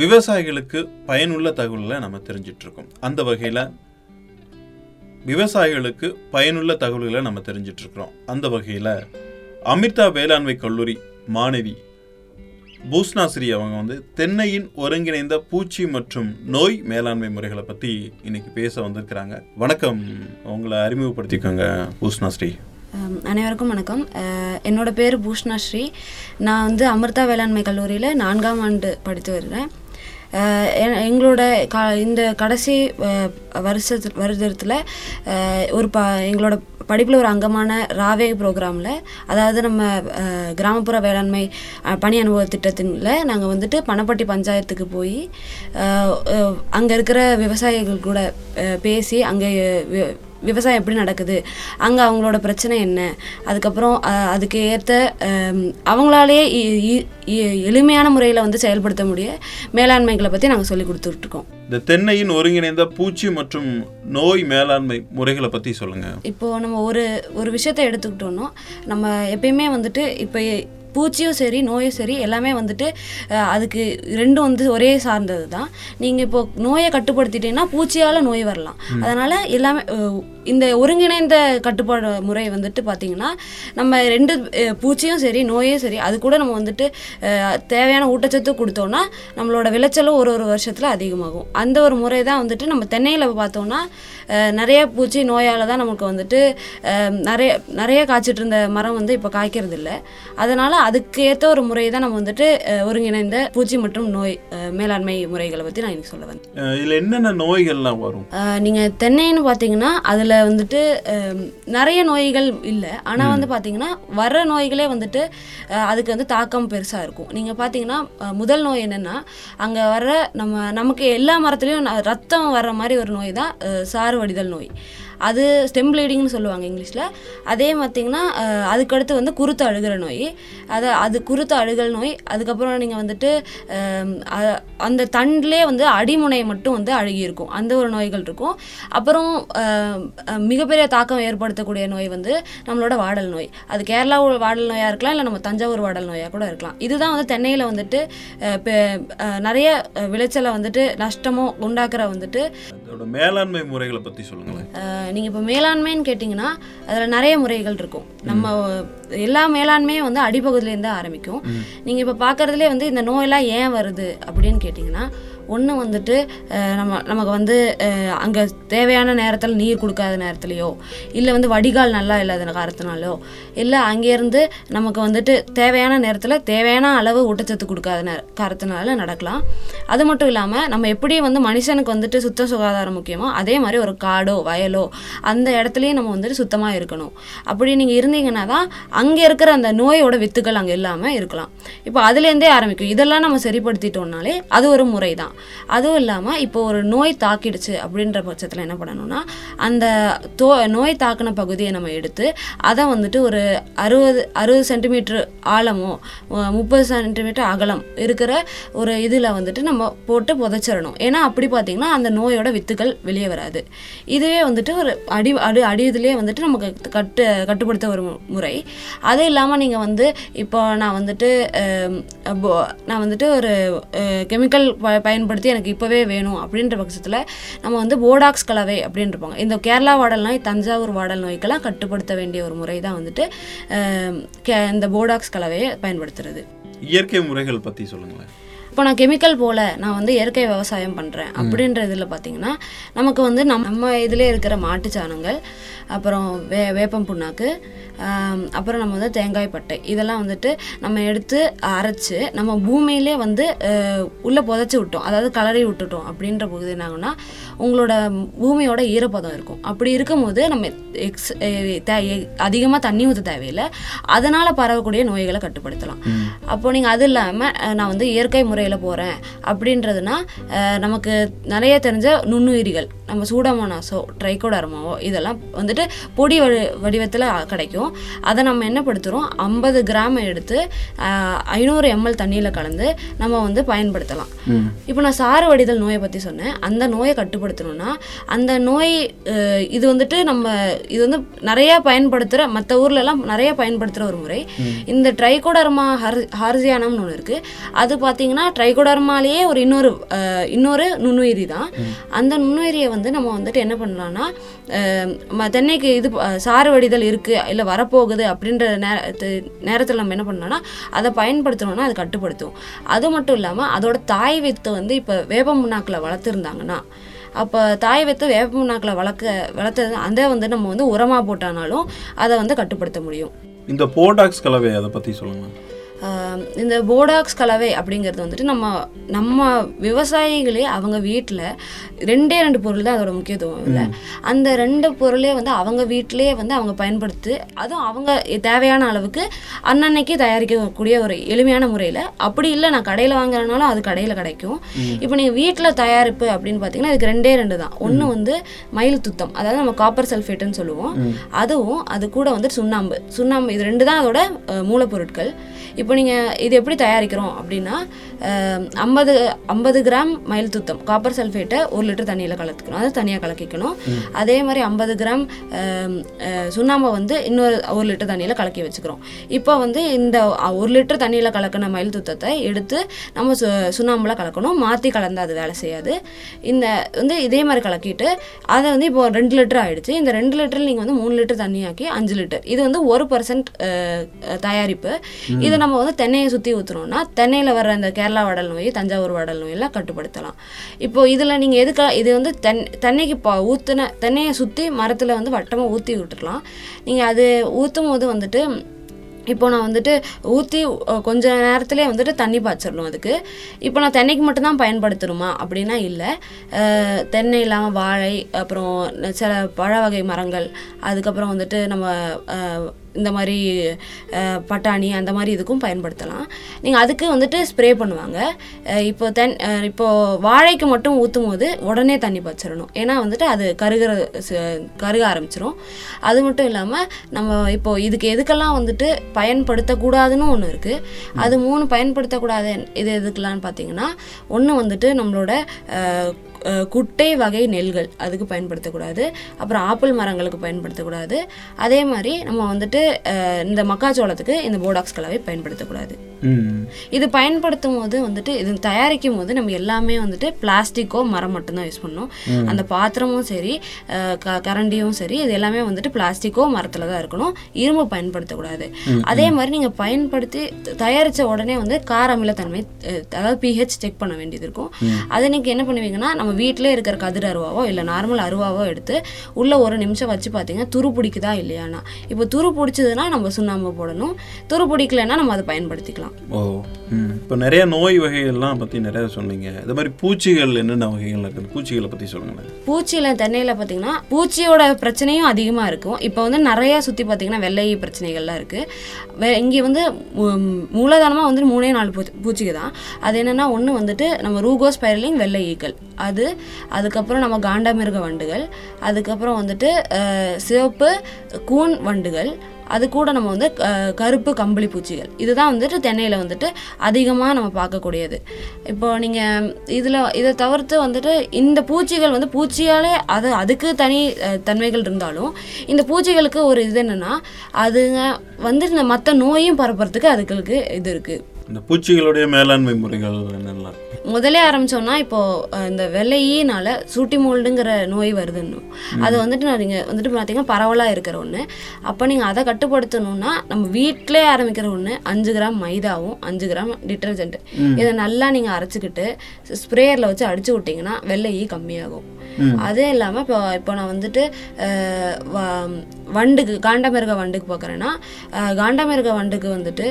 விவசாயிகளுக்கு பயனுள்ள தகவல்களை நம்ம தெரிஞ்சிட்ருக்கோம். அந்த வகையில் விவசாயிகளுக்கு பயனுள்ள தகவல்களை நம்ம தெரிஞ்சிட்ருக்கிறோம். அந்த வகையில் அமிர்தா வேளாண்மை கல்லூரி மாணவி பூஸ்னாஸ்ரீ அவங்க வந்து தென்னையின் ஒருங்கிணைந்த பூச்சி மற்றும் நோய் மேலாண்மை முறைகளை பற்றி இன்னைக்கு பேச வந்திருக்கிறாங்க. வணக்கம். உங்களை அறிமுகப்படுத்திக்கோங்க பூஸ்னாஸ்ரீ அனைவருக்கும் வணக்கம். என்னோட பேர் பூஷ்ணா ஸ்ரீ நான் வந்து அமிர்தா வேளாண்மை கல்லூரியில் நான்காம் ஆண்டு படித்து வருகிறேன். எங்களோட க இந்த கடைசி வருஷத்து வருடத்தில் ஒரு ப எங்களோட படிப்பில் ஒரு அங்கமான ராவே ப்ரோக்ராமில் அதாவது நம்ம கிராமப்புற வேளாண்மை பணி அனுபவ திட்டத்தின்ல நாங்கள் வந்துட்டு பணப்பட்டி பஞ்சாயத்துக்கு போய் அங்கே இருக்கிற விவசாயிகள் கூட பேசி அங்கே விவசாயம் எப்படி நடக்குது? அங்கே அவங்களோட பிரச்சனை என்ன? அதுக்கப்புறம் அதுக்கு ஏற்ற அவங்களாலேயே எளிமையான முறையில் வந்து செயல்படுத்த முடிய மேலாண்மைகளை பற்றி நாங்கள் சொல்லி கொடுத்துட்ருக்கோம். இந்த தென்னையின் ஒருங்கிணைந்த பூச்சி மற்றும் நோய் மேலாண்மை முறைகளை பற்றி சொல்லுங்க. இப்போது நம்ம ஒரு ஒரு விஷயத்தை எடுத்துக்கிட்டோம்னா நம்ம எப்பயுமே வந்துட்டு இப்போ பூச்சியும் சரி நோயும் சரி எல்லாமே வந்துட்டு அதுக்கு ரெண்டும் வந்து ஒரே சார்ந்தது தான் நீங்கள் இப்போ நோயை கட்டுப்படுத்திட்டீங்கன்னா பூச்சியால் நோய் வரலாம். அதனால் எல்லாமே இந்த ஒருங்கிணைந்த கட்டுப்பாடு முறை வந்துட்டு பார்த்திங்கன்னா நம்ம ரெண்டு பூச்சியும் சரி நோயும் சரி அது கூட நம்ம வந்துட்டு தேவையான ஊட்டச்சத்து கொடுத்தோம்னா நம்மளோட விளைச்சலும் ஒரு ஒரு வருஷத்தில் அதிகமாகும். அந்த ஒரு முறை தான் வந்துட்டு நம்ம தென்னையில் பார்த்தோம்னா நிறைய பூச்சி நோயால் தான் நமக்கு வந்துட்டு நிறைய நிறைய காய்ச்சிட்டு இருந்த மரம் வந்து இப்போ காய்க்கிறது இல்லை அதனால் அதுக்கு ஏற்ற ஒரு முறை தான் நம்ம வந்துட்டு ஒருங்கிணைந்த பூச்சி மற்றும் நோய் மேலாண்மை முறைகளை பற்றி நான் இன்னைக்கு சொல்ல வந்தேன். இதுல என்னென்ன நோய்கள்லாம் வரும்? நீங்கள் தென்னைன்னு பார்த்தீங்கன்னா அதில் வந்துட்டு நிறைய நோய்கள் இல்லை. ஆனால் வந்து பார்த்தீங்கன்னா வர்ற நோய்களே வந்துட்டு அதுக்கு வந்து தாக்கம் பெருசாக இருக்கும். நீங்கள் பார்த்தீங்கன்னா முதல் நோய் என்னென்னா அங்கே வர்ற நம்ம நமக்கு எல்லா மரத்துலேயும் ரத்தம் வர்ற மாதிரி ஒரு நோய் தான் சாறு வடிதல் நோய். அது ஸ்டெம் ப்ளீடிங்னு சொல்லுவாங்க இங்கிலீஷில். அதே பார்த்தீங்கன்னா அதுக்கடுத்து வந்து குருத்து அழுகிற நோய். அதை அது குருத்து அழுகல் நோய். அதுக்கப்புறம் நீங்கள் வந்துட்டு அந்த தண்டிலே வந்து அடிமுனை மட்டும் வந்து அழுகி இருக்கும் அந்த ஒரு நோய்கள் இருக்கும். அப்புறம் மிகப்பெரிய தாக்கம் ஏற்படுத்தக்கூடிய நோய் வந்து நம்மளோட வாடல் நோய். அது கேரளா வாடல் நோயாக இருக்கலாம் இல்லை நம்ம தஞ்சாவூர் வாடல் நோயாக கூட இருக்கலாம். இதுதான் வந்து தென்னையில் வந்துட்டு நிறைய விளைச்சலை வந்துட்டு நஷ்டமோ உண்டாக்குற வந்துட்டு மேலாண்மை முறைகளை பற்றி சொல்லுங்களேன். நீங்கள் இப்போ மேலாண்மைன்னு கேட்டிங்கன்னா அதில் நிறைய முறைகள் இருக்கும். நம்ம எல்லா மேலாண்மையும் வந்து அடிப்பகுதியிலேருந்து ஆரம்பிக்கும். நீங்கள் இப்போ பார்க்குறதுலே வந்து இந்த நோயெல்லாம் ஏன் வருது அப்படின்னு கேட்டிங்கன்னா ஒன்று வந்துட்டு நம்ம நமக்கு வந்து அங்கே தேவையான நேரத்தில் நீர் கொடுக்காத நேரத்துலையோ இல்லை வந்து வடிகால் நல்லா இல்லாத காரணத்தினாலோ இல்லை அங்கேருந்து நமக்கு வந்துட்டு தேவையான நேரத்தில் தேவையான அளவு ஊட்டச்சத்து கொடுக்காத நே காரணத்தினால நடக்கலாம். அது மட்டும் இல்லாமல் நம்ம எப்படி வந்து மனுஷனுக்கு வந்துட்டு சுத்த சுகாதாரம் முக்கியமோ அதே மாதிரி ஒரு காடோ வயலோ அந்த இடத்துலையும் நம்ம வந்துட்டு சுத்தமாக இருக்கணும். அப்படி நீங்கள் இருந்தீங்கன்னா தான் அங்கே இருக்கிற அந்த நோயோட வித்துக்கள் அங்கே இல்லாமல் இருக்கலாம். இப்போ அதுலேருந்தே ஆரம்பிக்கும். இதெல்லாம் நம்ம சரிப்படுத்திட்டோம்னாலே அது ஒரு முறை தான் அதுவும் இல்லாமல் இப்போ ஒரு நோய் தாக்கிடுச்சு அப்படின்ற பட்சத்தில் என்ன பண்ணணும்னா அந்த தோ நோய் தாக்கின பகுதியை நம்ம எடுத்து அதை வந்துட்டு ஒரு அறுபது அறுபது சென்டிமீட்ரு ஆழமோ முப்பது சென்டிமீட்டர் அகலம் இருக்கிற ஒரு இதில் வந்துட்டு நம்ம போட்டு புதைச்சிடணும். ஏன்னா அப்படி பார்த்தீங்கன்னா அந்த நோயோட வித்துக்கள் வெளியே வராது. இதுவே வந்துட்டு ஒரு அடி அடி அடி இதுலேயே வந்துட்டு நமக்கு கட்டு கட்டுப்படுத்த ஒரு முறை. அது இல்லாமல் நீங்கள் வந்து இப்போ நான் வந்துட்டு நான் வந்துட்டு ஒரு கெமிக்கல் ப பயன்படுத்தி எனக்கு இப்போவே வேணும் அப்படின்ற பட்சத்தில் நம்ம வந்து போடாக்ஸ் கலவை அப்படின்னு இருப்பாங்க இந்த கேரளா வாடல் நோய் தஞ்சாவூர் வாடல் நோய்க்கெல்லாம் கட்டுப்படுத்த வேண்டிய ஒரு முறை தான் வந்துட்டு கே- இந்த போடாக்ஸ் கலவையை பயன்படுத்துறது. இயற்கை முறைகள் பற்றி சொல்லுங்களேன். இப்போ நான் கெமிக்கல் போல நான் வந்து இயற்கை விவசாயம் பண்ணுறேன் அப்படின்ற இதில் பார்த்தீங்கன்னா நமக்கு வந்து நம்ம நம்ம இதில் இருக்கிற மாட்டு சாணங்கள் அப்புறம் வே வேப்பம் புண்ணாக்கு அப்புறம் நம்ம வந்து தேங்காய் பட்டை இதெல்லாம் வந்துட்டு நம்ம எடுத்து அரைச்சு நம்ம பூமியிலே வந்து உள்ள புதைச்சி விட்டோம். அதாவது கலரி விட்டுட்டோம் அப்படின்ற போது என்ன ஆகும்னா உங்களோட பூமியோட ஈரப்பதம் இருக்கும். அப்படி இருக்கும்போது நம்ம எக்ஸ் அதிகமாக தண்ணி ஊற்ற தேவையில்லை. அதனால் பரவக்கூடிய நோய்களை கட்டுப்படுத்தலாம். அப்போ நீங்கள் அது இல்லாமல் நான் வந்து இயற்கை வேலை போகிறேன் அப்படின்றதுனா நமக்கு நிறைய தெரிஞ்ச நுண்ணுயிரிகள். நம்ம சூடமோனாஸோ ட்ரைகோடர்மாவோ இதெல்லாம் வந்துட்டு பொடி வடி வடிவத்தில் கிடைக்கும். அதை நம்ம என்ன படுத்துகிறோம் ஐம்பது கிராம் எடுத்து ஐநூறு எம்எல் தண்ணியில் கலந்து நம்ம வந்து பயன்படுத்தலாம். இப்போ நான் சாறு வடிதல் நோயை பற்றி சொன்னேன். அந்த நோயை கட்டுப்படுத்தணும்னா அந்த நோய் இது வந்துட்டு நம்ம இது வந்து நிறைய பயன்படுத்துகிற மற்ற ஊர்லலாம் நிறைய பயன்படுத்துகிற ஒரு முறை. இந்த ட்ரைகோடர்மா ஹர் ஹார்சியானம்னு ஒன்று இருக்குது அது பார்த்தீங்கன்னா ட்ரைகோடர்மாலேயே ஒரு இன்னொரு இன்னொரு நுண்ணுயிரி தான். அந்த நுண்ணுயிரியை வந்து நம்ம வந்துட்டு என்ன பண்ணலான்னா தென்னைக்கு இது சாறு வடிதல் இருக்குது இல்லை வரப்போகுது அப்படின்ற நேரத்தில் நம்ம என்ன பண்ணலாம்னா அதை பயன்படுத்தணும்னா அது கட்டுப்படுத்தும் அது மட்டும் இல்லாமல் அதோட தாய் வித்து வந்து இப்போ வேப்ப முன்னாக்கில் வளர்த்துருந்தாங்கன்னா அப்போ தாய் வைத்து வேப்ப முன்னாக்கில் வளர்க்க வளர்த்தது அதை வந்து நம்ம வந்து உரமாக போட்டானாலும் அதை வந்து கட்டுப்படுத்த முடியும். இந்த போடாக்ஸ் கலவை அதை பற்றி சொல்லுங்கள் இந்த போடாக்ஸ் கலவை அப்படிங்கிறது வந்துட்டு நம்ம நம்ம விவசாயிகளே அவங்க வீட்டில் ரெண்டே ரெண்டு பொருள் தான் அதோட முக்கியத்துவம் இல்லை. அந்த ரெண்டு பொருளே வந்து அவங்க வீட்டிலேயே வந்து அவங்க பயன்படுத்தி அதுவும் அவங்க தேவையான அளவுக்கு அன்னன்னைக்கு தயாரிக்கக்கூடிய ஒரு எளிமையான முறையில். அப்படி இல்லை நான் கடையில் வாங்குறதுனாலும் அது கடையில் கிடைக்கும். இப்போ நீங்கள் வீட்டில் தயாரிப்பு அப்படின்னு பார்த்தீங்கன்னா இதுக்கு ரெண்டே ரெண்டு தான். ஒன்று வந்து மயில் துத்தம் அதாவது நம்ம காப்பர் சல்ஃபேட்டுன்னு சொல்லுவோம். அதுவும் அது கூட வந்து சுண்ணாம்பு. சுண்ணாம்பு இது ரெண்டு தான் அதோட மூலப்பொருட்கள். இப்போ நீங்கள் இது எப்படி தயாரிக்கிறோம் அப்படின்னா ஐம்பது ஐம்பது கிராம் மயில் துத்தம் காப்பர் சல்ஃபேட்டை ஒரு லிட்டர் தண்ணியில் கலந்துக்கணும் அது தனியாக கலக்கிக்கணும். அதே மாதிரி ஐம்பது கிராம் சுண்ணாம்பை வந்து இன்னொரு ஒரு லிட்டர் தண்ணியில் கலக்கி வச்சுக்கிறோம். இப்போ வந்து இந்த ஒரு லிட்டர் தண்ணியில் கலக்கின மயில் துத்தத்தை எடுத்து நம்ம சு சுண்ணாம்புல கலக்கணும். மாற்றி கலந்து அது வேலை செய்யாது. இந்த வந்து இதே மாதிரி கலக்கிட்டு அதை வந்து இப்போ ரெண்டு லிட்டர் ஆயிடுச்சு. இந்த ரெண்டு லிட்டரில் நீங்கள் வந்து மூணு லிட்டர் தண்ணியாக்கி அஞ்சு லிட்டர். இது வந்து ஒரு பர்சன்ட் தயாரிப்பு. இதை நம்ம வந்து தென்னையை சுற்றி ஊற்றுறோம்னா தென்னையில் வர இந்த கேரளா வடல் நோய் தஞ்சாவூர் வடல் நோயெல்லாம் கட்டுப்படுத்தலாம். இப்போ இதில் நீங்கள் எதுக்கா இது வந்து தென் தென்னைக்கு பா ஊற்றின தென்னையை சுற்றி மரத்தில் வந்து வட்டமாக ஊற்றி விட்டுறலாம். நீங்கள் அது ஊற்றும் போது வந்துட்டு இப்போ நான் வந்துட்டு ஊற்றி கொஞ்ச நேரத்துலேயே வந்துட்டு தண்ணி பாய்ச்சிடணும் அதுக்கு. இப்போ நான் தென்னைக்கு மட்டும்தான் பயன்படுத்தணுமா? அப்படின்னா இல்லை. தென்னை இல்லாமல் வாழை அப்புறம் சில பழ வகை மரங்கள் அதுக்கப்புறம் வந்துட்டு நம்ம இந்த மாதிரி பட்டாணி அந்த மாதிரி இதுக்கும் பயன்படுத்தலாம். நீங்கள் அதுக்கு வந்துட்டு ஸ்ப்ரே பண்ணுவாங்க. இப்போ தென் இப்போது வாழைக்கு மட்டும் ஊற்றும் போது உடனே தண்ணி பாய்ச்சிடணும் ஏன்னா வந்துட்டு அது கருகிற ச- கருக ஆரம்பிச்சிடும் அது மட்டும் இல்லாமல் நம்ம இப்போது இதுக்கு எதுக்கெல்லாம் வந்துட்டு பயன்படுத்தக்கூடாதுன்னு ஒன்று இருக்குது அது மூணு பயன்படுத்தக்கூடாது. இது எதுக்கெல்லாம் பார்த்தீங்கன்னா ஒன்று வந்துட்டு நம்மளோட குட்டை வகை நெல்கள் அதுக்கு பயன்படுத்தக்கூடாது. அப்புறம் ஆப்பிள் மரங்களுக்கு பயன்படுத்தக்கூடாது. அதே மாதிரி நம்ம வந்துட்டு இந்த மக்காச்சோளத்துக்கு இந்த போடாக்ஸ் கலவை பயன்படுத்தக்கூடாது. இது பயன்படுத்தும் போது வந்துட்டு இது தயாரிக்கும் போது நம்ம எல்லாமே வந்துட்டு பிளாஸ்டிக்கோ மரம் மட்டும்தான் யூஸ் பண்ணோம். அந்த பாத்திரமும் சரி கரண்டியும் சரி இது எல்லாமே வந்துட்டு பிளாஸ்டிக்கோ மரத்தில் தான் இருக்கணும். இரும்பு பயன்படுத்தக்கூடாது. அதே மாதிரி நீங்கள் பயன்படுத்தி தயாரித்த உடனே வந்து கார அமிலத்தன்மை அதாவது பிஹெச் செக் பண்ண வேண்டியது இருக்கும். அதை நீங்கள் என்ன பண்ணுவீங்கன்னா நம்ம வீட்டிலே இருக்கிற கதிர் அருவாவோ இல்லை நார்மல் அருவாவோ எடுத்து உள்ள ஒரு நிமிஷம் வச்சு பார்த்தீங்கன்னா துரு பிடிக்குதா இல்லையானா? இப்போ துரு பிடிச்சதுன்னா நம்ம சுண்ணாம்பு போடணும். துரு பிடிக்கலைன்னா நம்ம அதை பயன்படுத்திக்கலாம். ஓ இப்போ நிறைய நோய் வகைகள்லாம் பற்றி நிறைய சொன்னீங்க. இது மாதிரி பூச்சிகள் என்னென்ன வகைகள் இருக்குது பூச்சிகளை பற்றி சொல்லுங்களேன். பூச்சியில் தென்னையில் பார்த்தீங்கன்னா பூச்சியோட பிரச்சனையும் அதிகமாக இருக்கும். இப்போ வந்து நிறைய சுற்றி பார்த்தீங்கன்னா வெள்ளை பிரச்சனைகள்லாம் இருக்குது இங்கே வந்து மூலதனமாக வந்து மூணே நாலு பூ பூச்சிக்கு தான் அது என்னென்னா ஒன்று வந்துட்டு நம்ம ரூகோஸ் பைரலிங் வெள்ளை ஈக்கள். அது அதுக்கப்புறம் நம்ம காண்டாமிருக வண்டுகள். அதுக்கப்புறம் வந்துட்டு சிவப்பு கூன் வண்டுகள். அது கூட நம்ம வந்து கருப்பு கம்பளி பூச்சிகள். இதுதான் வந்துட்டு தென்னையில் வந்துட்டு அதிகமாக நம்ம பார்க்கக்கூடியது. இப்போ நீங்கள் இதில் இதை தவிர்த்து வந்துட்டு இந்த பூச்சிகள் வந்து பூச்சியாலே அது அதுக்கு தனி தன்மைகள் இருந்தாலும் இந்த பூச்சிகளுக்கு ஒரு இது என்னென்னா அதுங்க வந்து இந்த மற்ற நோயும் பரப்புறதுக்கு அதுகளுக்கு இது இருக்குது இந்த பூச்சிகளுடைய மேலாண்மை முறைகள் என்னெல்லாம்? முதலே ஆரம்பிச்சோம்னா இப்போ அஹ், இந்த வெள்ளையினால சூட்டி மோல்டுங்கிற நோய் வருதுன்னு. அது வந்துட்டு நான் நீங்கள் வந்துட்டு பார்த்தீங்கன்னா பரவலாக இருக்கிற ஒன்று அப்போ நீங்கள் அதை கட்டுப்படுத்தணும்னா நம்ம வீட்டிலே ஆரம்பிக்கிற ஒன்று அஞ்சு கிராம் மைதாவும் அஞ்சு கிராம் டிட்டர்ஜென்ட் இதை நல்லா நீங்கள் அரைச்சிக்கிட்டு ஸ்ப்ரேயரில் வச்சு அடிச்சு விட்டிங்கன்னா வெள்ளையி கம்மியாகும். அதே இல்லாமல் இப்போ இப்போ நான் வந்துட்டு வண்டுக்கு காண்டமிருக வண்டுக்கு பார்க்குறேன்னா காண்டமிருக வண்டுக்கு வந்துட்டு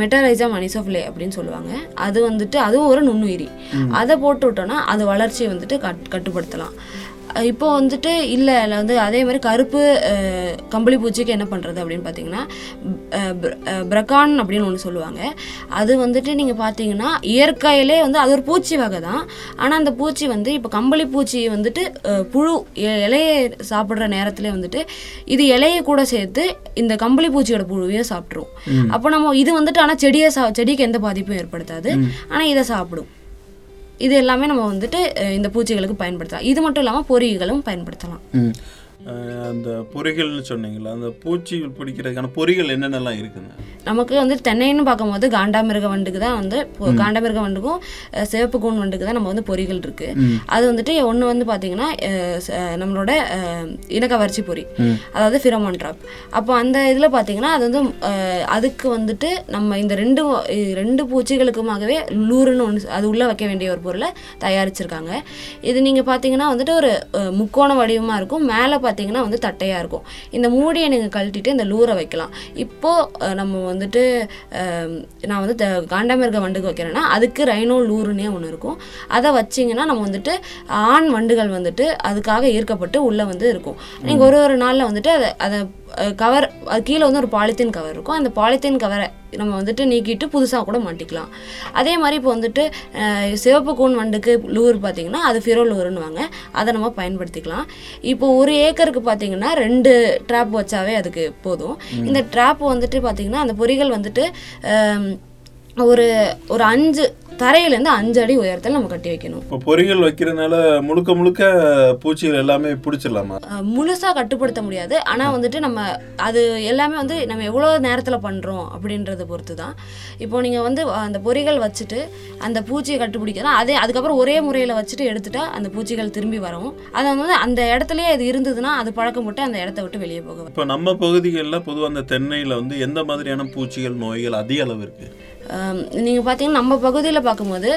மெட்டரைசா மனிசோஃப்லே அப்படின்னு சொல்லுவாங்க. அது வந்துட்டு அதுவும் ஒரு நுண்ணுயிரி. அதை போட்டு விட்டோம்னா அது வளர்ச்சியை வந்துட்டு கட் கட்டுப்படுத்தலாம். இப்போ வந்துட்டு இல்லை வந்து அதே மாதிரி கருப்பு கம்பளி பூச்சிக்கு என்ன பண்ணுறது அப்படின்னு பார்த்தீங்கன்னா பிரகான் அப்படின்னு ஒன்று சொல்லுவாங்க. அது வந்துட்டு நீங்கள் பார்த்தீங்கன்னா இயற்கையிலே வந்து அது ஒரு பூச்சி வகை தான். ஆனால் அந்த பூச்சி வந்து இப்போ கம்பளி பூச்சி வந்துட்டு புழு இலையை சாப்பிட்ற நேரத்துல வந்துட்டு இது இலையை கூட சேர்த்து இந்த கம்பளி பூச்சியோட புழுவையும் சாப்பிட்ரும் அப்போ நம்ம இது வந்துட்டு ஆனால் செடியை சா செடிக்கு எந்த பாதிப்பும் ஏற்படுத்தாது. ஆனால் இதை சாப்பிடும். இது எல்லாமே நம்ம வந்துட்டு இந்த பூச்சிகளுக்கு பயன்படுத்தலாம். இது மட்டும் இல்லாமல் பொறிகளும் பயன்படுத்தலாம். ம். அந்த பொறிகள்னு சொன்னீங்களா அந்த பூச்சிகள் பிடிக்கிறதுக்கான பொறிகள் என்னென்னலாம் இருக்குங்க? நமக்கு வந்து தென்னைன்னு பார்க்கும்போது காண்டாமிருக வண்டுக்கு தான் வந்து காண்டாமிருக வண்டுக்கும் சிவப்பு கூன் வண்டுக்கு தான் நம்ம வந்து பொறிகள் இருக்கு. அது வந்துட்டு ஒன்று வந்து பார்த்தீங்கன்னா நம்மளோட இனக்கவர்ச்சி பொறி அதாவது ஃபிரமோன் ட்ராப் அப்போ அந்த இதில் பார்த்தீங்கன்னா அது வந்து அதுக்கு வந்துட்டு நம்ம இந்த ரெண்டு ரெண்டு பூச்சிகளுக்குமாகவே லூருன்னு ஒன்று அது உள்ளே வைக்க வேண்டிய ஒரு பொருளை தயாரிச்சிருக்காங்க. இது நீங்கள் பார்த்தீங்கன்னா வந்துட்டு ஒரு முக்கோண வடிவமாக இருக்கும். மேலே பார்த்தீங்கன்னா வந்து தட்டையாக இருக்கும். இந்த மூடியை நீங்கள் கழட்டிட்டு இந்த லூரை வைக்கலாம். இப்போது நம்ம வந்துட்டு நான் வந்து த- காண்டாமிருக வண்டுக்கு வைக்கிறேன்னா அதுக்கு ரைனோ லூருன்னே ஒன்று இருக்கும். அதை வச்சிங்கன்னா நம்ம வந்துட்டு ஆண் வண்டுகள் வந்துட்டு அதுக்காக ஈர்க்கப்பட்டு உள்ளே வந்து இருக்கும். நீங்கள் ஒரு ஒரு நாளில் வந்துட்டு அதை அதை கவர் அது கீழே வந்து ஒரு பாலித்தீன் கவர் இருக்கும். அந்த பாலித்தீன் கவரை நம்ம வந்துட்டு நீக்கிட்டு புதுசாக கூட மாட்டிக்கலாம். அதே மாதிரி இப்போ வந்துட்டு சிவப்பு கூன் வண்டுக்கு லூர் பார்த்தீங்கன்னா அது ஃபிரோ லூருன்னுவாங்க. அதை நம்ம பயன்படுத்திக்கலாம். இப்போ ஒரு ஏக்கருக்கு பார்த்தீங்கன்னா ரெண்டு ட்ராப் வச்சாவே அதுக்கு போதும். இந்த ட்ராப் வந்துட்டு பார்த்தீங்கன்னா அந்த பொறிகள் வந்துட்டு ஒரு ஒரு அஞ்சு தரையிலேருந்து அஞ்சு அடி உயரத்தில் நம்ம கட்டி வைக்கணும். இப்போ பொறிகள் வைக்கிறதுனால முழுக்க முழுக்க பூச்சிகள் எல்லாமே பிடிச்சிடலாமா? அஹ் முழுசா கட்டுப்படுத்த முடியாது. ஆனால் வந்துட்டு நம்ம அது எல்லாமே வந்து நம்ம எவ்வளோ நேரத்தில் பண்ணுறோம் அப்படின்றத பொறுத்து தான் இப்போ நீங்கள் வந்து அந்த பொறிகள் வச்சுட்டு அந்த பூச்சியை கட்டுப்பிடிக்கலாம் அதே அதுக்கப்புறம் ஒரே முறையில் வச்சுட்டு எடுத்துட்டா அந்த பூச்சிகள் திரும்பி வரும். அதை வந்து அந்த இடத்துலயே அது இருந்ததுன்னா அது பழக்கம் போட்டு அந்த இடத்த விட்டு வெளியே போக இப்போ நம்ம பகுதிகளில் பொதுவாக அந்த தென்னையில் வந்து எந்த மாதிரியான பூச்சிகள் நோய்கள் அதிக அளவு இருக்கு? நீங்கள் பார்த்தீங்கன்னா நம்ம பகுதியில் பார்க்கும்போது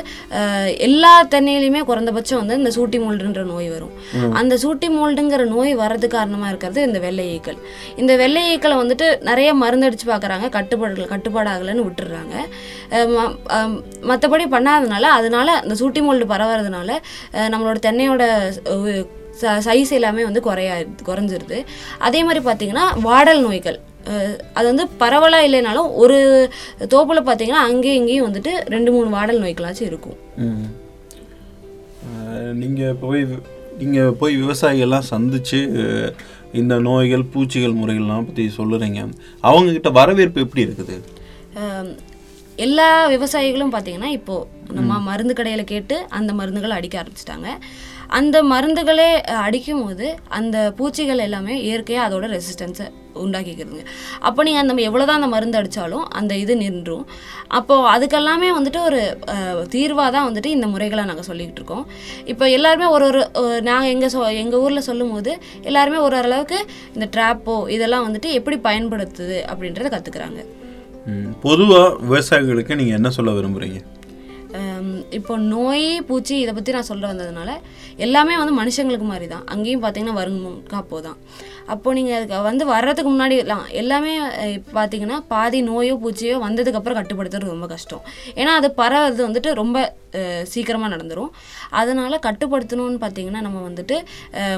எல்லா தென்னையிலையுமே குறைந்தபட்சம் வந்து இந்த சூட்டி மோல்டுன்ற நோய் வரும். அந்த சூட்டி மோல்டுங்கிற நோய் வர்றது காரணமாக இருக்கிறது இந்த வெள்ளை ஈக்கள். இந்த வெள்ளை ஈக்களை வந்துட்டு நிறைய மருந்தடிச்சு பார்க்குறாங்க கட்டுப்பாடு கட்டுப்பாடாகலைன்னு விட்டுடுறாங்க மற்றபடி பண்ணாதனால அதனால இந்த சூட்டி மோல்டு பரவறதுனால நம்மளோட தென்னையோட சைஸ் எல்லாமே வந்து குறையா குறைஞ்சிருது. அதே மாதிரி பார்த்தீங்கன்னா வாடல் நோய்கள். அது வந்து பரவலாக இல்லைனாலும் ஒரு தோப்பில் பார்த்தீங்கன்னா அங்கேயும் இங்கேயும் வந்துட்டு ரெண்டு மூணு வாடல் நோய்களாச்சும் இருக்கும். ம். அஹ் நீங்க போய் நீங்க போய் விவசாயிகள்லாம் சந்திச்சு அஹ், இந்த நோய்கள் பூச்சிகள் முறைகள்லாம் பத்தி சொல்லுறீங்க. அவங்க கிட்ட வரவேற்பு எப்படி இருக்குது? எல்லா விவசாயிகளும் பார்த்தீங்கன்னா இப்போது நம்ம மருந்து கடையில் கேட்டு அந்த மருந்துகளை அடிக்க ஆரம்பிச்சிட்டாங்க. அந்த மருந்துகளே அடிக்கும் போது அந்த பூச்சிகள் எல்லாமே இயற்கையாக அதோட ரெசிஸ்டன்ஸை உண்டாக்கிக்கிறதுங்க அப்போ நீங்கள் அந்த எவ்வளோ தான் அந்த மருந்து அடித்தாலும் அந்த இது நின்றும். அப்போது அதுக்கெல்லாமே வந்துட்டு ஒரு தீர்வாக தான் வந்துட்டு இந்த முறைகளை நாங்கள் சொல்லிக்கிட்டு இருக்கோம். இப்போ எல்லாருமே ஒரு ஒரு நாங்கள் எங்கள் சொ எங்கள் ஊரில் சொல்லும் போது எல்லாருமே ஒரு ஓரளவுக்கு இந்த ட்ராப்போ இதெல்லாம் வந்துட்டு எப்படி பயன்படுத்துது அப்படின்றத கற்றுக்குறாங்க பொதுவாக விவசாயிகளுக்கு நீங்கள் என்ன சொல்ல விரும்புகிறீங்க இப்போ நோய் பூச்சி இதை பற்றி நான் சொல்ல வந்ததுனால எல்லாமே வந்து மனுஷங்களுக்கு மாதிரி தான் அங்கேயும் பார்த்தீங்கன்னா வருங்கும் காப்போ தான் அப்போது நீங்கள் அதுக்கு வந்து வர்றதுக்கு முன்னாடி எல்லாம் எல்லாமே பார்த்தீங்கன்னா பாதி நோயோ பூச்சியோ வந்ததுக்கப்புறம் கட்டுப்படுத்துறது ரொம்ப கஷ்டம். ஏன்னா அது பரவுறது வந்துட்டு ரொம்ப சீக்கிரமாக நடந்துடும் அதனால் கட்டுப்படுத்தணும்னு பார்த்தீங்கன்னா நம்ம வந்துட்டு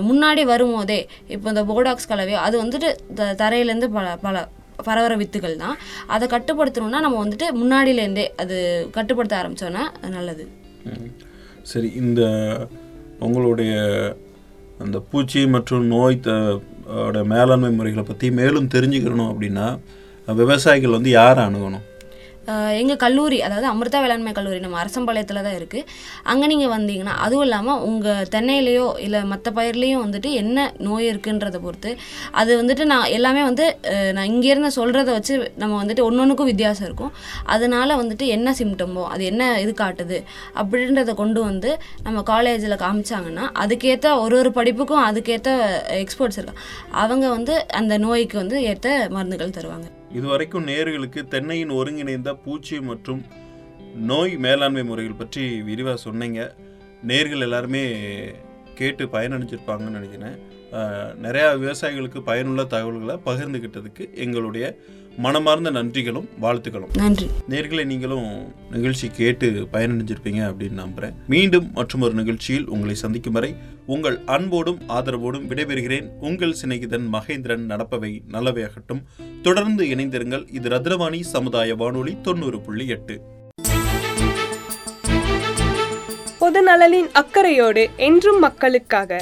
முன்னாடி வரும்போதே இப்போ இந்த போடாக்ஸ் கலவையோ அது வந்துட்டு த- தரையிலேருந்து பல பல பரவர வித்துகள் தான் அதை கட்டுப்படுத்தணும்னா நம்ம வந்துட்டு முன்னாடியிலேருந்தே அது கட்டுப்படுத்த ஆரம்பிச்சோன்னா நல்லது. சரி இந்த உங்களுடைய அந்த பூச்சி மற்றும் நோய் மேலாண்மை முறைகளை பற்றி மேலும் தெரிஞ்சுக்கணும் அப்படின்னா விவசாயிகள் வந்து யாரை அணுகணும்? எங்கள் கல்லூரி அதாவது அமிர்தா வேளாண்மை கல்லூரி நம்ம அரசம்பாளையத்தில் தான் இருக்குது அங்கே நீங்கள் வந்தீங்கன்னா அதுவும் இல்லாமல் உங்கள் தென்னையிலையோ இல்லை மற்ற பயிர்லேயும் வந்துட்டு என்ன நோய் இருக்குன்றதை பொறுத்து அது வந்துட்டு நான் எல்லாமே வந்து நான் இங்கேருந்து சொல்கிறத வச்சு நம்ம வந்துட்டு ஒன்று ஒன்றுக்கும் வித்தியாசம் இருக்கும். அதனால வந்துட்டு என்ன சிம்டமோ அது என்ன இது காட்டுது அப்படின்றத கொண்டு வந்து நம்ம காலேஜில் காமிச்சாங்கன்னா அதுக்கேற்ற ஒரு ஒரு படிப்புக்கும் அதுக்கேற்ற எக்ஸ்பர்ட்ஸ் இருக்காங்க. அவங்க வந்து அந்த நோய்க்கு வந்து ஏற்ற மருந்துகள் தருவாங்க. இதுவரைக்கும் நேர்களுக்கு தென்னையின் ஒருங்கிணைந்த பூச்சி மற்றும் நோய் மேலாண்மை முறைகள் பற்றி விரிவாக சொன்னீங்க. நேர்கள் எல்லாருமே கேட்டு பயனடைஞ்சிருப்பாங்கன்னு நினைக்கிறேன். நிறையா விவசாயிகளுக்கு பயனுள்ள தகவல்களை பகிர்ந்துக்கிட்டதுக்கு எங்களுடைய மனமார்ந்த நன்றிகளும் வாழ்த்துக்களும். நன்றி. நேர்களை நீங்களும் நிகழ்ச்சி கேட்டு பயனடைஞ்சிருப்பீங்க அப்படின்னு நம்புறேன். மீண்டும் மற்றும் ஒரு நிகழ்ச்சியில் உங்களை சந்திக்கும் வரை உங்கள் அன்போடும் ஆதரவோடும் விடைபெறுகிறேன். உங்கள் சிநேகிதன் மகேந்திரன் நடப்பவை நல்லவையாகட்டும். தொடர்ந்து இணைந்திருங்கள். இது ரத்னவாணி சமுதாய வானொலி தொண்ணூறு புள்ளி எட்டு. பொது நலனின் அக்கறையோடு என்றும் மக்களுக்காக